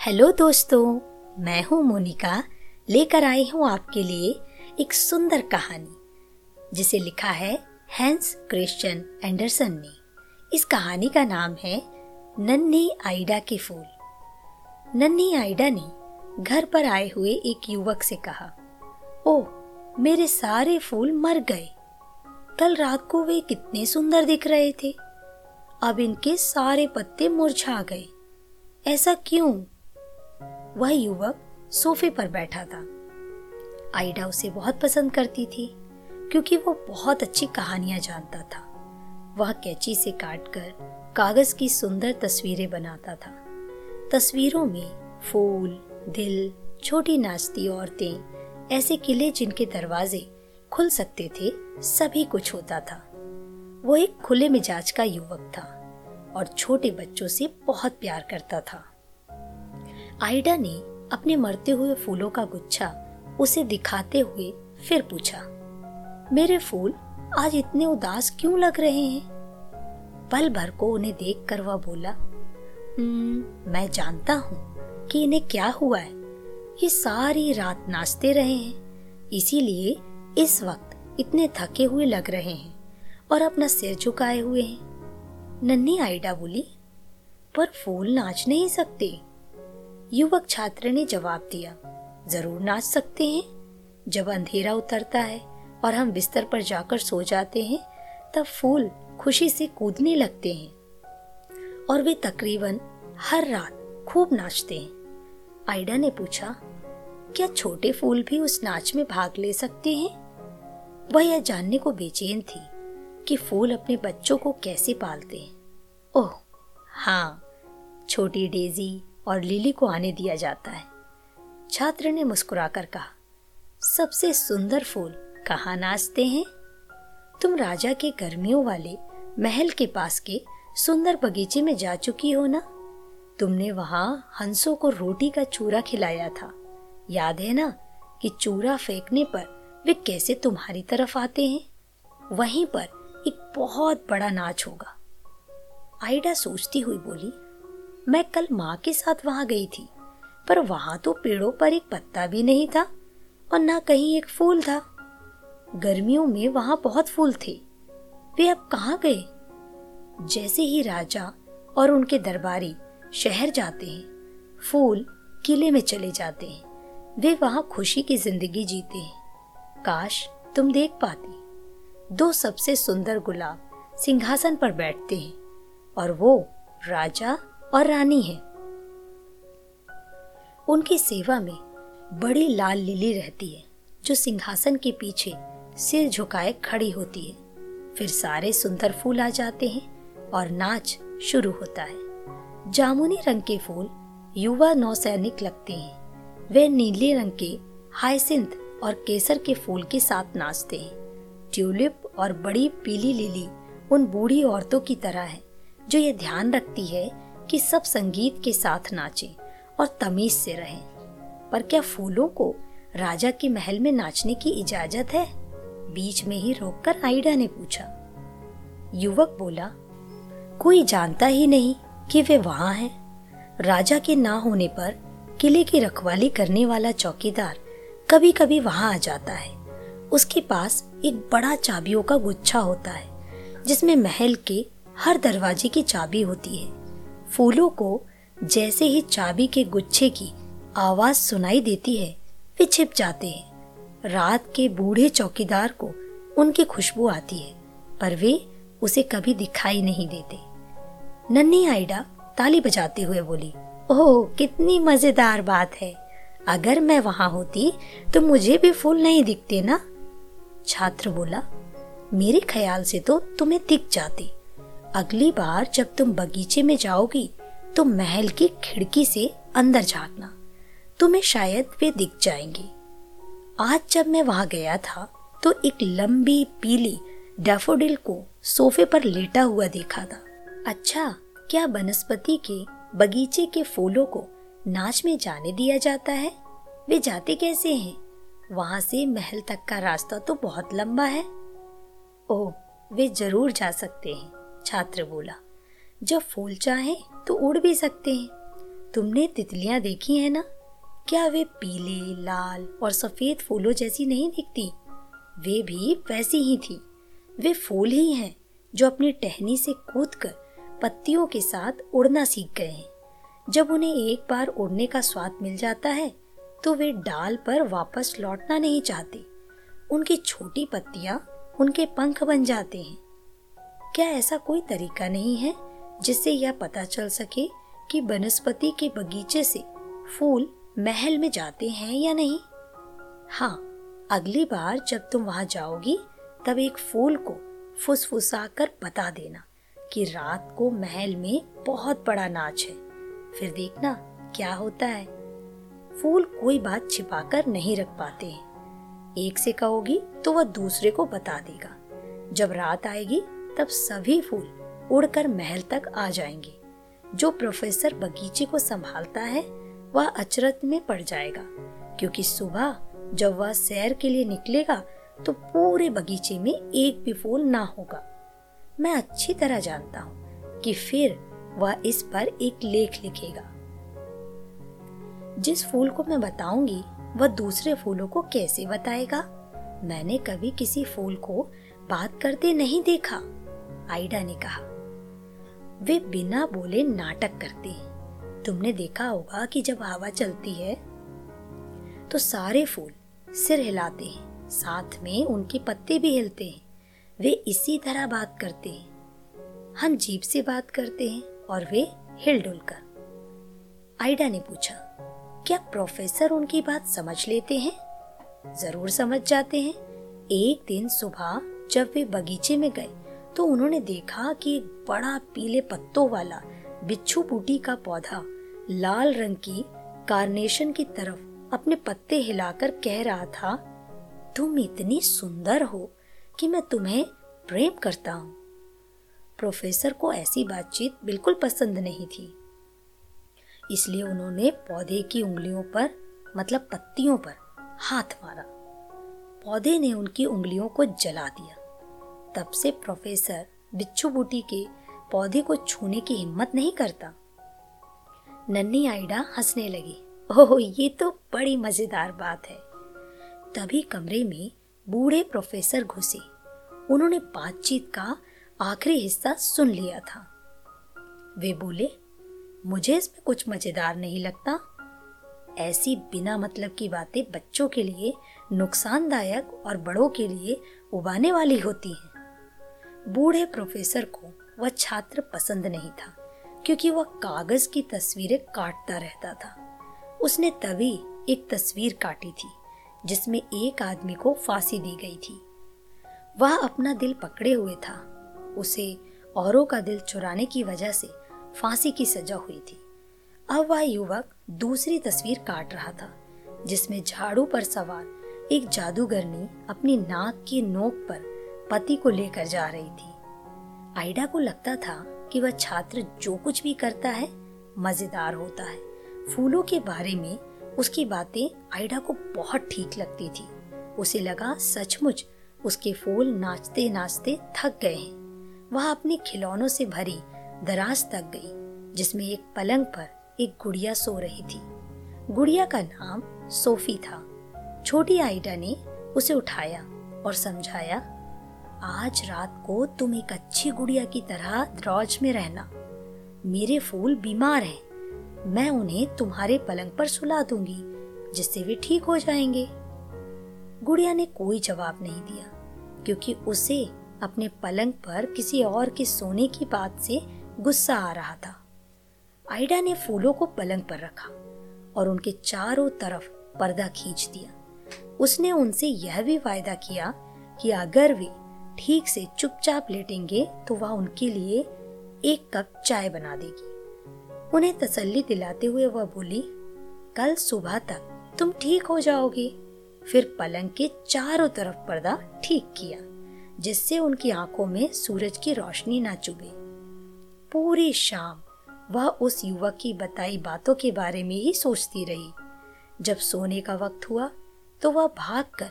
Hello दोस्तों, मैं हूँ मोनिका। लेकर आई हूँ आपके लिए एक सुंदर कहानी, जिसे लिखा है हैंस क्रिश्चियन एंडरसन ने। इस कहानी का नाम है नन्ही आइडा के फूल। नन्ही आइडा ने घर पर आए हुए एक युवक से कहा ओ मेरे सारे फूल मर गए। कल रात को वे कितने सुंदर दिख रहे थे। अब इनके सारे पत्ते मुरझा गए। ऐसा क्यों? वह युवक सोफे पर बैठा था। आइडा उसे बहुत पसंद करती थी, क्योंकि वो बहुत अच्छी कहानियाँ जानता था। वह कैची से काटकर कागज़ की सुंदर तस्वीरें बनाता था। तस्वीरों में फूल, दिल, छोटी नाचती औरतें, ऐसे किले जिनके दरवाजे खुल सकते थे, सभी कुछ होता था। वो एक खुले मिजाज का युवक था और छोटे बच्चों से बहुत प्यार करता था। आइडा ने अपने मरते हुए फूलों का गुच्छा उसे दिखाते हुए फिर पूछा, मेरे फूल आज इतने उदास क्यों लग रहे हैं? पल भर को उन्हें देख कर वह बोला मैं जानता हूँ कि इन्हें क्या हुआ है। ये सारी रात नाचते रहे हैं, इसीलिए इस वक्त इतने थके हुए लग रहे हैं और अपना सिर झुकाए हुए हैं। नन्ही आइडा बोली, पर फूल नाच नहीं सकते। युवक छात्र ने जवाब दिया, ज़रूर नाच सकते हैं। जब अंधेरा उतरता है और हम बिस्तर पर जाकर सो जाते हैं, तब फूल खुशी से कूदने लगते हैं। और वे तकरीबन हर रात खूब नाचते हैं। आइडा ने पूछा, क्या छोटे फूल भी उस नाच में भाग ले सकते हैं? वह यह जानने को बेचैन थी कि फूल अपने बच्चों को कैसे पालते हैं। ओह हाँ छोटी डेजी और लिली को आने दिया जाता है। छात्र ने मुस्कुराकर कहा, सबसे सुंदर फूल कहाँ नाचते हैं? तुम राजा के गर्मियों वाले महल के पास के सुंदर बगीचे में जा चुकी हो ना? तुमने वहाँ हंसों को रोटी का चूरा खिलाया था। याद है ना कि चूरा फेंकने पर वे कैसे तुम्हारी तरफ़ आते हैं? वहीं पर एक बहुत बड़ा नाच होगा। आइडा सोचती हुई बोली मैं कल माँ के साथ वहाँ गई थी, पर वहाँ तो पेड़ों पर एक पत्ता भी नहीं था और ना कहीं एक फूल था। गर्मियों में वहाँ बहुत फूल थे। वे अब कहाँ गए? जैसे ही राजा और उनके दरबारी शहर जाते हैं, फूल किले में चले जाते हैं, वे वहाँ खुशी की ज़िंदगी जीते हैं। काश तुम देख पाती। दो सबसे सुंदर गुलाब सिंहासन पर बैठते हैं और वो राजा और रानी है। उनकी सेवा में बड़ी लाल लिली रहती है, जो सिंहासन के पीछे सिर झुकाए खड़ी होती है। फिर सारे सुंदर फूल आ जाते हैं और नाच शुरू होता है। जामुनी रंग के फूल युवा नौसैनिक लगते हैं। वे नीले रंग के हाइसिंथ और केसर के फूल के साथ नाचते हैं। ट्यूलिप और बड़ी पीली लिली उन बूढ़ी औरतों की तरह है, जो ये ध्यान रखती है कि सब संगीत के साथ नाचें और तमीज से रहें। पर क्या फूलों को राजा के महल में नाचने की इजाज़त है? बीच में ही रोककर आइडा ने पूछा। युवक बोला, कोई जानता ही नहीं कि वे वहाँ हैं। राजा के ना होने पर किले की रखवाली करने वाला चौकीदार कभी कभी वहाँ आ जाता है। उसके पास एक बड़ा चाबियों का गुच्छा होता है, जिसमें महल के हर दरवाजे की चाबी होती है। फूलों को जैसे ही चाबी के गुच्छे की आवाज़ सुनाई देती है, वे छिप जाते हैं। रात के बूढ़े चौकीदार को उनकी खुशबू आती है, पर वे उसे कभी दिखाई नहीं देते। नन्ही आइडा ताली बजाते हुए बोली, ओह, कितनी मज़ेदार बात है। अगर मैं वहाँ होती तो मुझे भी फूल नहीं दिखते ना? छात्र बोला, मेरे ख्याल से तो तुम्हें दिख जाते। अगली बार जब तुम बगीचे में जाओगी तो महल की खिड़की से अंदर झांकना। तुम्हें शायद वे दिख जाएँगे। आज जब मैं वहाँ गया था तो एक लंबी पीली डैफ़ोडिल को सोफे पर लेटा हुआ देखा था। अच्छा क्या बनस्पति के बगीचे के फूलों को नाच में जाने दिया जाता है? वे जाते कैसे हैं? वहाँ से महल तक का रास्ता तो बहुत लंबा है। ओह, वे ज़रूर जा सकते हैं। छात्र बोला, जब फूल चाहे तो उड़ भी सकते हैं। तुमने तितलियाँ देखी है ना? क्या वे पीले, लाल और सफ़ेद फूलों जैसी नहीं दिखती? वे भी वैसी ही थी। वे फूल ही हैं जो अपनी टहनी से कूदकर पत्तियों के साथ उड़ना सीख गए हैं। जब उन्हें एक बार उड़ने का स्वाद मिल जाता है तो वे डाल पर वापस लौटना नहीं चाहते। उनकी छोटी पत्तियाँ उनके पंख बन जाते हैं। क्या ऐसा कोई तरीका नहीं है जिससे यह पता चल सके कि वनस्पति के बगीचे से फूल महल में जाते हैं या नहीं? हाँ अगली बार जब तुम वहाँ जाओगी, तब एक फूल को फुसफुसा कर बता देना कि रात को महल में बहुत बड़ा नाच है। फिर देखना क्या होता है। फूल कोई बात छिपाकर नहीं रख पाते हैं। एक से कहोगी तो वह दूसरे को बता देगा। जब रात आएगी तब सभी फूल उड़कर महल तक आ जाएँगे। जो प्रोफेसर बगीचे को संभालता है, वह अचरत में पड़ जाएगा। क्योंकि सुबह जब वह सैर के लिए निकलेगा तो पूरे बगीचे में एक भी फूल ना होगा। मैं अच्छी तरह जानता हूँ कि फिर वह इस पर एक लेख लिखेगा। जिस फूल को मैं बताऊँगी, वह दूसरे फूलों को कैसे बताएगा? मैंने कभी किसी फूल को बात करते नहीं देखा। आइडा ने कहा, वे बिना बोले नाटक करते हैं। तुमने देखा होगा कि जब हवा चलती है तो सारे फूल सिर हिलाते हैं, साथ में उनके पत्ते भी हिलते हैं। वे इसी तरह बात करते हैं। हम जीप से बात करते हैं और वे हिलडुल कर आइडा ने पूछा, क्या प्रोफेसर उनकी बात समझ लेते हैं? ज़रूर समझ जाते हैं। एक दिन सुबह जब वे बगीचे में गए तो उन्होंने देखा कि एक बड़ा पीले पत्तों वाला बिच्छू बूटी का पौधा लाल रंग की कार्नेशन की तरफ़ अपने पत्ते हिलाकर कह रहा था, तुम इतनी सुंदर हो कि मैं तुम्हें प्रेम करता हूँ। प्रोफेसर को ऐसी बातचीत बिल्कुल पसंद नहीं थी। इसलिए उन्होंने पौधे की उंगलियों पर मतलब पत्तियों पर हाथ मारा। पौधे ने उनकी उंगलियों को जला दिया। तब से प्रोफेसर बिच्छू बूटी के पौधे को छूने की हिम्मत नहीं करता। नन्नी आइडा हंसने लगी। ओह, ये तो बड़ी मज़ेदार बात है। तभी कमरे में बूढ़े प्रोफेसर घुसे। उन्होंने बातचीत का आखिरी हिस्सा सुन लिया था। वे बोले, मुझे इसमें कुछ मज़ेदार नहीं लगता। ऐसी बिना मतलब की बातें बच्चों के लिए नुकसानदायक और बड़ों के लिए उबाने वाली होती हैं। बूढ़े प्रोफेसर को वह छात्र पसंद नहीं था, क्योंकि वह कागज़ की तस्वीरें काटता रहता था। उसने तभी एक तस्वीर काटी थी, जिसमें एक आदमी को फांसी दी गई थी। वह अपना दिल पकड़े हुए था। उसे औरों का दिल चुराने की वजह से फांसी की सजा हुई थी। अब वह युवक दूसरी तस्वीर काट रहा था, जिसमें झाड़ू पर सवार एक जादूगरनी अपनी नाक की नोक पर पति को लेकर जा रही थी। आइडा को लगता था कि वह छात्र जो कुछ भी करता है, मज़ेदार होता है। फूलों के बारे में उसकी बातें आइडा को बहुत ठीक लगती थी। उसे लगा सचमुच उसके फूल नाचते नाचते थक गए हैं। वह अपने खिलौनों से भरी दराज तक गई, जिसमें एक पलंग पर एक गुड़िया सो रही थी। गुड़िया का नाम सोफी था। छोटी आइडा ने उसे उठाया और समझाया आज रात को तुम एक अच्छी गुड़िया की तरह द्रौज में रहना। मेरे फूल बीमार हैं। मैं उन्हें तुम्हारे पलंग पर सुला दूँगी, जिससे वे ठीक हो जाएँगे। गुड़िया ने कोई जवाब नहीं दिया, क्योंकि उसे अपने पलंग पर किसी और के सोने की बात से गुस्सा आ रहा था। आइडा ने फूलों को पलंग पर रखा और उनके चारों तरफ़ पर्दा खींच दिया। उसने उनसे यह भी वायदा किया कि अगर वे ठीक से चुपचाप लेटेंगे तो वह उनके लिए एक कप चाय बना देगी। उन्हें तसल्ली दिलाते हुए वह बोली, कल सुबह तक तुम ठीक हो जाओगे। फिर पलंग के चारों तरफ़ पर्दा ठीक किया, जिससे उनकी आँखों में सूरज की रोशनी ना चुभे। पूरी शाम वह उस युवक की बताई बातों के बारे में ही सोचती रही। जब सोने का वक्त हुआ तो वह भागकर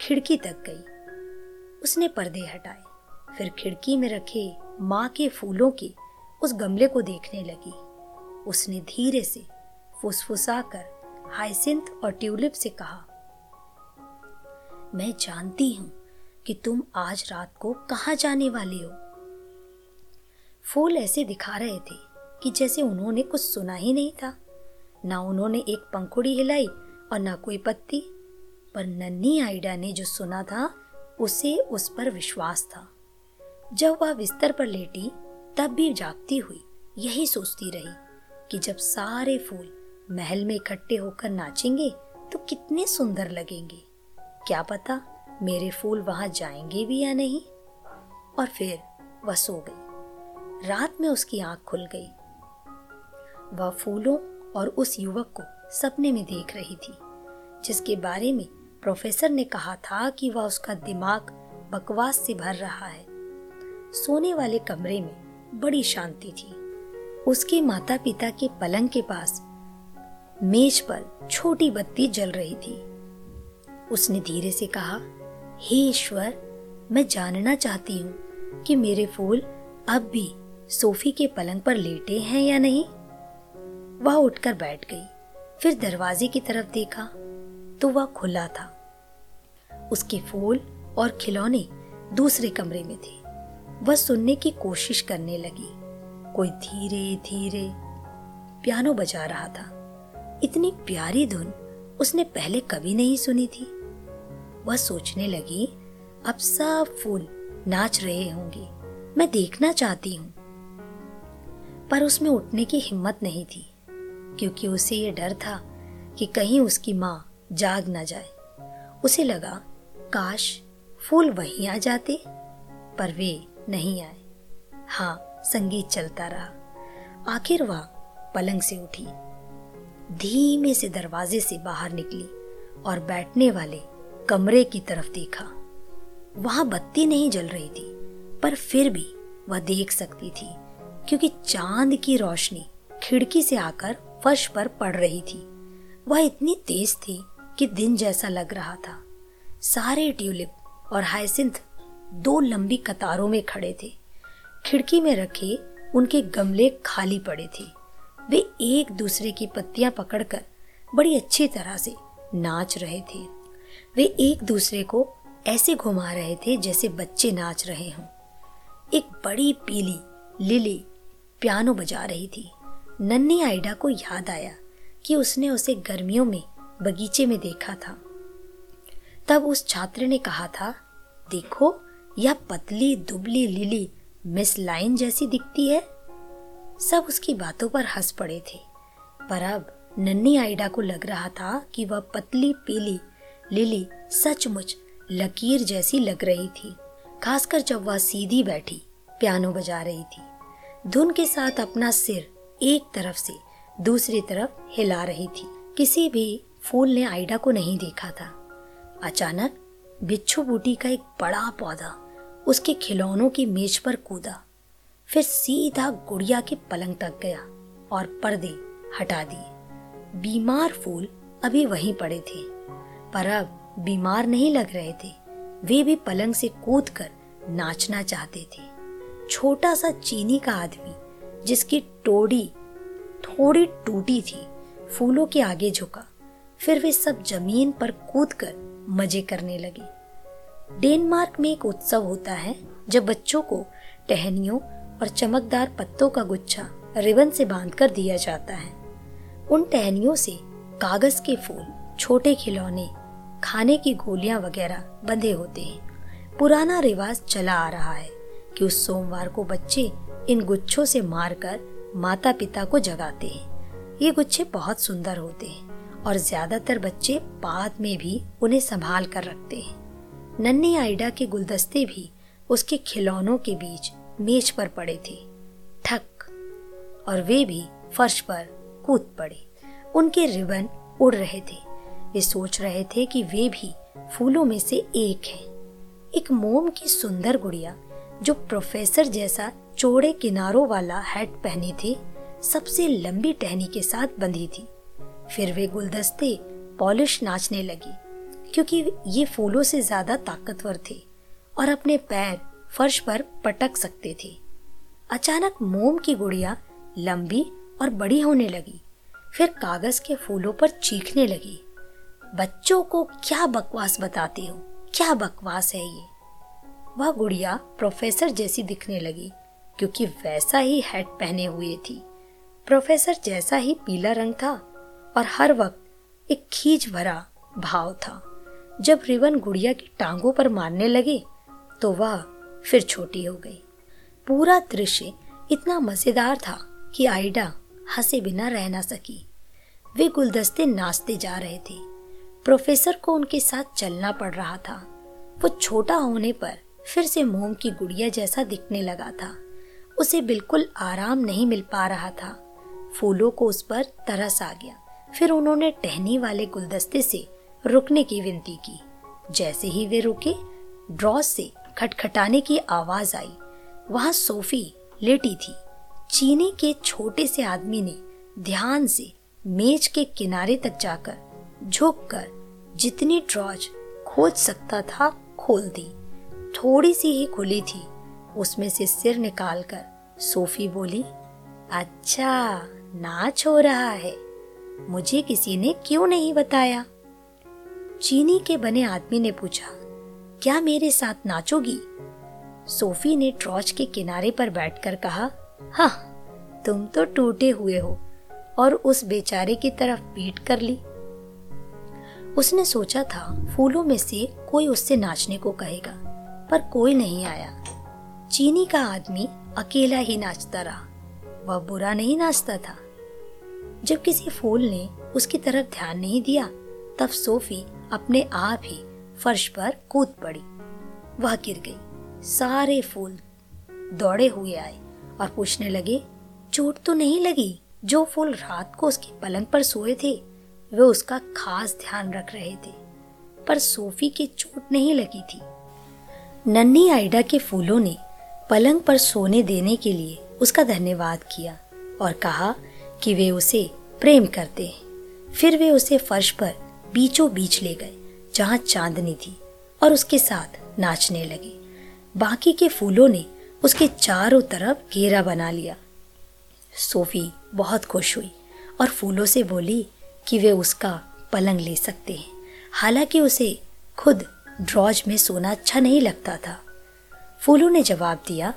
खिड़की तक गई। उसने पर्दे हटाए। फिर खिड़की में रखे माँ के फूलों के उस गमले को देखने लगी। उसने धीरे से फुसफुसाकर हाइसिंथ और ट्यूलिप से कहा, मैं जानती हूँ कि तुम आज रात को कहा जाने वाले हो। फूल ऐसे दिखा रहे थे कि जैसे उन्होंने कुछ सुना ही नहीं था। ना उन्होंने एक पंखुड़ी हिलाई और ना कोई पत्ती। पर नन्ही आइडा ने जो सुना था उसे उस पर विश्वास था। जब वह बिस्तर पर लेटी, तब भी जागती हुई यही सोचती रही कि जब सारे फूल महल में इकट्ठे होकर नाचेंगे तो कितने सुंदर लगेंगे। क्या पता मेरे फूल वहाँ जाएँगे भी या नहीं? और फिर वह सो गई। रात में उसकी आँख खुल गई। वह फूलों और उस युवक को सपने में देख रही थी, जिसके बारे में प्रोफेसर ने कहा था कि वह उसका दिमाग बकवास से भर रहा है। सोने वाले कमरे में बड़ी शांति थी। उसके माता पिता के पलंग के पास मेज पर छोटी बत्ती जल रही थी। उसने धीरे से कहा, हे ईश्वर, मैं जानना चाहती हूँ कि मेरे फूल अब भी सोफी के पलंग पर लेटे हैं या नहीं? वह उठकर बैठ गई, फिर दरवाजे की तरफ़ देखा। तो वह खुला था। उसके फूल और खिलौने दूसरे कमरे में थे। वह सुनने की कोशिश करने लगी। कोई धीरे धीरे पियानो बजा रहा था। इतनी प्यारी धुन उसने पहले कभी नहीं सुनी थी। वह सोचने लगी, अब सब फूल नाच रहे होंगे। मैं देखना चाहती हूँ। पर उसमें उठने की हिम्मत नहीं थी, क्योंकि उसे ये डर था कि कहीं उसकी माँ जाग ना जाए। उसे लगा, काश फूल वहीं आ जाते, पर वे नहीं आए। हाँ संगीत चलता रहा। आखिर वह पलंग से उठी। धीमे से दरवाजे से बाहर निकली और बैठने वाले कमरे की तरफ़ देखा। वहाँ बत्ती नहीं जल रही थी, पर फिर भी वह देख सकती थी, क्योंकि चाँद की रोशनी खिड़की से आकर फर्श पर पड़ रही थी। वह इतनी तेज थी कि दिन जैसा लग रहा था। सारे ट्यूलिप और हाइसिंथ दो लंबी कतारों में खड़े थे। खिड़की में रखे उनके गमले खाली पड़े थे। वे एक दूसरे की पत्तियाँ पकड़कर बड़ी अच्छी तरह से नाच रहे थे। वे एक दूसरे को ऐसे घुमा रहे थे जैसे बच्चे नाच रहे हों। एक बड़ी पीली, लिली पियानो बजा रही थी। नन्ही आइडा को याद आया कि उसने उसे गर्मियों में बगीचे में देखा था। तब उस छात्र ने कहा था, देखो, यह पतली, दुबली लिली मिस लाइन जैसी दिखती है। सब उसकी बातों पर हंस पड़े थे। पर अब नन्ही आइडा को लग रहा था कि वह पतली, पीली लिली सचमुच लकीर जैसी लग रही थी, खासकर जब वह सीधी बैठी, पियानो बजा रही थी। धुन के साथ अपना सिर एक तरफ़ से दूसरी तरफ़ हिला रही थी। किसी भी फूल ने आइडा को नहीं देखा था। अचानक बिच्छू बूटी का एक बड़ा पौधा उसके खिलौनों की मेज पर कूदा, फिर सीधा गुड़िया के पलंग तक गया और पर्दे हटा दिए। बीमार फूल अभी वहीं पड़े थे, पर अब बीमार नहीं लग रहे थे। वे भी पलंग से कूद कर नाचना चाहते थे। छोटा सा चीनी का आदमी जिसकी टोड़ी थोड़ी टूटी थी, फूलों के आगे झुका। फिर वे सब ज़मीन पर कूद कर मज़े करने लगे। डेनमार्क में एक उत्सव होता है, जब बच्चों को टहनियों और चमकदार पत्तों का गुच्छा रिबन से बांधकर दिया जाता है। उन टहनियों से कागज़ के फूल, छोटे खिलौने, खाने की गोलियाँ वगैरह बंधे होते हैं। पुराना रिवाज चला आ रहा है कि उस सोमवार को बच्चे इन गुच्छों से मारकर माता पिता को जगाते हैं। ये गुच्छे बहुत सुंदर होते हैं। और ज़्यादातर बच्चे बाद में भी उन्हें संभाल कर रखते हैं। नन्ही आइडा के गुलदस्ते भी उसके खिलौनों के बीच मेज पर पड़े थे। ठक और वे भी फर्श पर कूद पड़े। उनके रिबन उड़ रहे थे। वे सोच रहे थे कि वे भी फूलों में से एक हैं। एक मोम की सुंदर गुड़िया, जो प्रोफेसर जैसा चौड़े किनारों वाला हैट पहने थे, सबसे लंबी टहनी के साथ बंधी थी। फिर वे गुलदस्ते पॉलिश नाचने लगी, क्योंकि ये फूलों से ज़्यादा ताकतवर थे और अपने पैर फर्श पर पटक सकते थे। अचानक मोम की गुड़िया लंबी और बड़ी होने लगी, फिर कागज़ के फूलों पर चीखने लगी। बच्चों को क्या बकवास बताती हो? क्या बकवास है ये? वह गुड़िया प्रोफेसर जैसी दिखने लगी, क्योंकि वैसा ही हैट पहने हुए थी। प्रोफेसर जैसा ही पीला रंग था। और हर वक्त एक खींच भरा भाव था। जब रिवन गुड़िया की टांगों पर मारने लगे तो वह फिर छोटी हो गई। पूरा दृश्य इतना मज़ेदार था कि आइडा हंसे बिना रह ना सकी। वे गुलदस्ते नाचते जा रहे थे। प्रोफेसर को उनके साथ चलना पड़ रहा था। वो छोटा होने पर फिर से मोम की गुड़िया जैसा दिखने लगा था। उसे बिल्कुल आराम नहीं मिल पा रहा था। फूलों को उस पर तरस आ गया। फिर उन्होंने टहनी वाले गुलदस्ते से रुकने की विनती की। जैसे ही वे रुके ड्रॉ से खटखटाने की आवाज़ आई। वहाँ सोफी लेटी थी। चीनी के छोटे से आदमी ने ध्यान से मेज के किनारे तक जाकर झुककर जितनी ड्रॉज खोज सकता था खोल दी। थोड़ी सी ही खुली थी। उसमें से सिर निकालकर सोफी बोली अच्छा नाच हो रहा है। मुझे किसी ने क्यों नहीं बताया? चीनी के बने आदमी ने पूछा, क्या मेरे साथ नाचोगी? सोफी ने ट्रॉच के किनारे पर बैठकर कहा हाँ तुम तो टूटे हुए हो और उस बेचारे की तरफ़ पीट कर ली। उसने सोचा था, फूलों में से कोई उससे नाचने को कहेगा, पर कोई नहीं आया। चीनी का आदमी अकेला ही नाचता रहा। वह बुरा नहीं नाचता था। जब किसी फूल ने उसकी तरफ़ ध्यान नहीं दिया, तब सोफी अपने आप ही फर्श पर कूद पड़ी। वह गिर गई। सारे फूल दौड़े हुए आए और पूछने लगे, चोट तो नहीं लगी? जो फूल रात को उसकी पलंग पर सोए थे, वे उसका खास ध्यान रख रहे थे। पर सोफी की चोट नहीं लगी थी। नन्ही आइडा के फूलों ने पलंग पर सोने देने के लिए उसका धन्यवाद किया और कहा कि वे उसे प्रेम करते हैं। फिर वे उसे फर्श पर बीचों बीच ले गए, जहाँ चांदनी थी, और उसके साथ नाचने लगे। बाकी के फूलों ने उसके चारों तरफ़ घेरा बना लिया। सोफी बहुत खुश हुई और फूलों से बोली कि वे उसका पलंग ले सकते हैं। हालाँकि उसे खुद ड्रॉज में सोना अच्छा नहीं लगता था। फूलों ने जवाब दिया,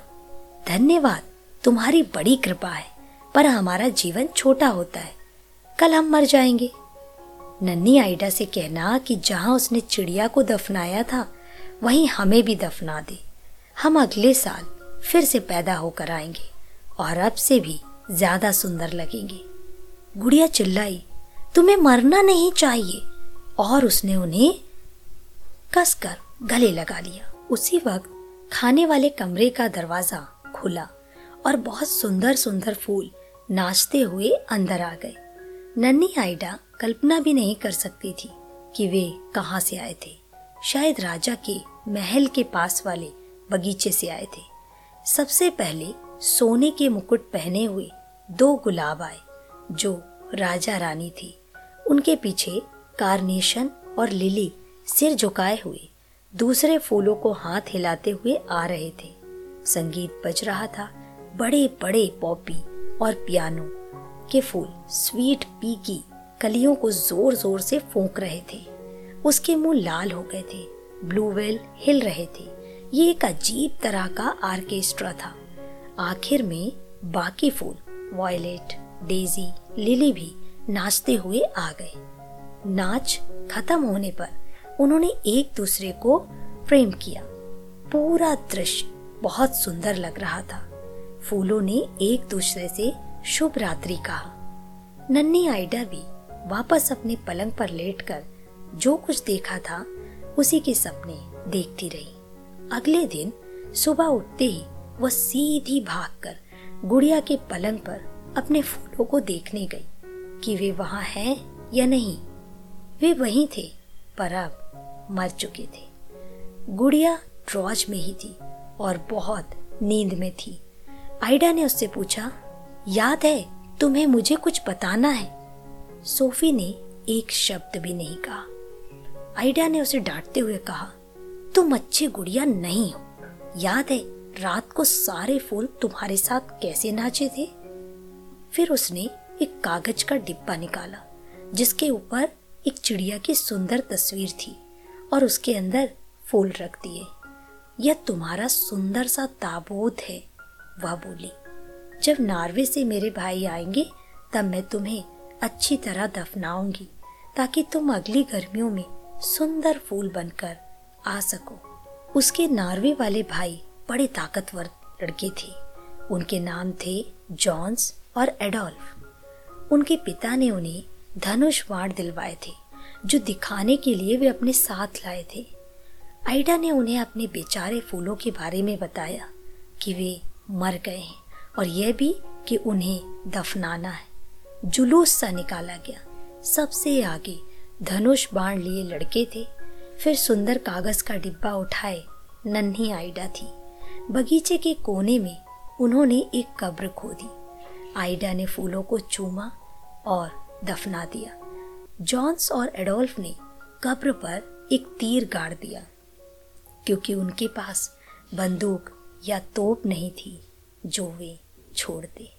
धन्यवाद, तुम्हारी बड़ी कृपा है। पर हमारा जीवन छोटा होता है। कल हम मर जाएँगे। नन्ही आइडा से कहना कि जहाँ उसने चिड़िया को दफनाया था, वहीं हमें भी दफना दे। हम अगले साल फिर से पैदा होकर आएँगे और अब से भी ज़्यादा सुंदर लगेंगे। गुड़िया चिल्लाई, तुम्हें मरना नहीं चाहिए। और उसने उन्हें कसकर गले लगा लिया। उसी वक्त खाने वाले कमरे का दरवाज़ा खुला और बहुत सुंदर सुंदर फूल नाचते हुए अंदर आ गए। नन्ही आइडा कल्पना भी नहीं कर सकती थी कि वे कहाँ से आए थे। शायद राजा के महल के पास वाले बगीचे से आए थे। सबसे पहले सोने के मुकुट पहने हुए दो गुलाब आए, जो राजा रानी थी। उनके पीछे कार्नेशन और लिली सिर झुकाए हुए दूसरे फूलों को हाथ हिलाते हुए आ रहे थे। संगीत बज रहा था बड़े बड़े पॉपी और पियानो के फूल स्वीट पी की कलियों को ज़ोर ज़ोर से फूंक रहे थे। उसके मुँह लाल हो गए थे ब्लू वेल हिल रहे थे। ये एक अजीब तरह का आर्केस्ट्रा था। आखिर में बाकी फूल, वॉयलेट, डेजी, लिली भी नाचते हुए आ गए। नाच खत्म होने पर उन्होंने एक दूसरे को प्रेम किया। पूरा दृश्य बहुत सुंदर लग रहा था। फूलों ने एक दूसरे से शुभ रात्रि कहा। नन्ही आइडा भी वापस अपने पलंग पर लेटकर जो कुछ देखा था, उसी के सपने देखती रही। अगले दिन सुबह उठते ही वह सीधी भागकर गुड़िया के पलंग पर अपने फूलों को देखने गई कि वे वहाँ हैं या नहीं। वे वहीं थे, पर अब मर चुके थे। गुड़िया ड्रॉज में ही थी और बहुत नींद में थी। आइडा ने उससे पूछा, याद है, तुम्हें मुझे कुछ बताना है? सोफी ने एक शब्द भी नहीं कहा। आइडा ने उसे डांटते हुए कहा, तुम अच्छी गुड़िया नहीं हो। याद है, रात को सारे फूल तुम्हारे साथ कैसे नाचे थे? फिर उसने एक कागज़ का डिब्बा निकाला, जिसके ऊपर एक चिड़िया की सुंदर तस्वीर थी, और उसके अंदर फूल रख दिए। यह तुम्हारा सुंदर सा ताबूत है। वह बोली, जब नार्वे से मेरे भाई आएँगे, तब मैं तुम्हें अच्छी तरह दफनाऊँगी, ताकि तुम अगली गर्मियों में सुंदर फूल बनकर आ सको। उसके नार्वे वाले भाई बड़े ताकतवर लड़के थे। उनके नाम थे जॉन्स और एडोल्फ। उनके पिता ने उन्हें धनुष बाण दिलवाए थे, जो दिखाने के लिए वे अपने साथ लाए थे। आइडा ने उन्हें अपने बेचारे फूलों के बारे में बताया कि वे मर गए और यह भी कि उन्हें दफनाना है। जुलूस सा निकाला गया। सबसे आगे धनुष बाण लिए लड़के थे। फिर सुंदर कागज़ का डिब्बा उठाए। नन्ही आइडा थी। बगीचे के कोने में उन्होंने एक कब्र खोदी। आइडा ने फूलों को चूमा और दफना दिया। जॉन्स और एडोल्फ ने कब्र पर एक तीर गाड़ दिया, क्योंकि उनके पास बंदूक या तोप नहीं थी जो वे छोड़ दे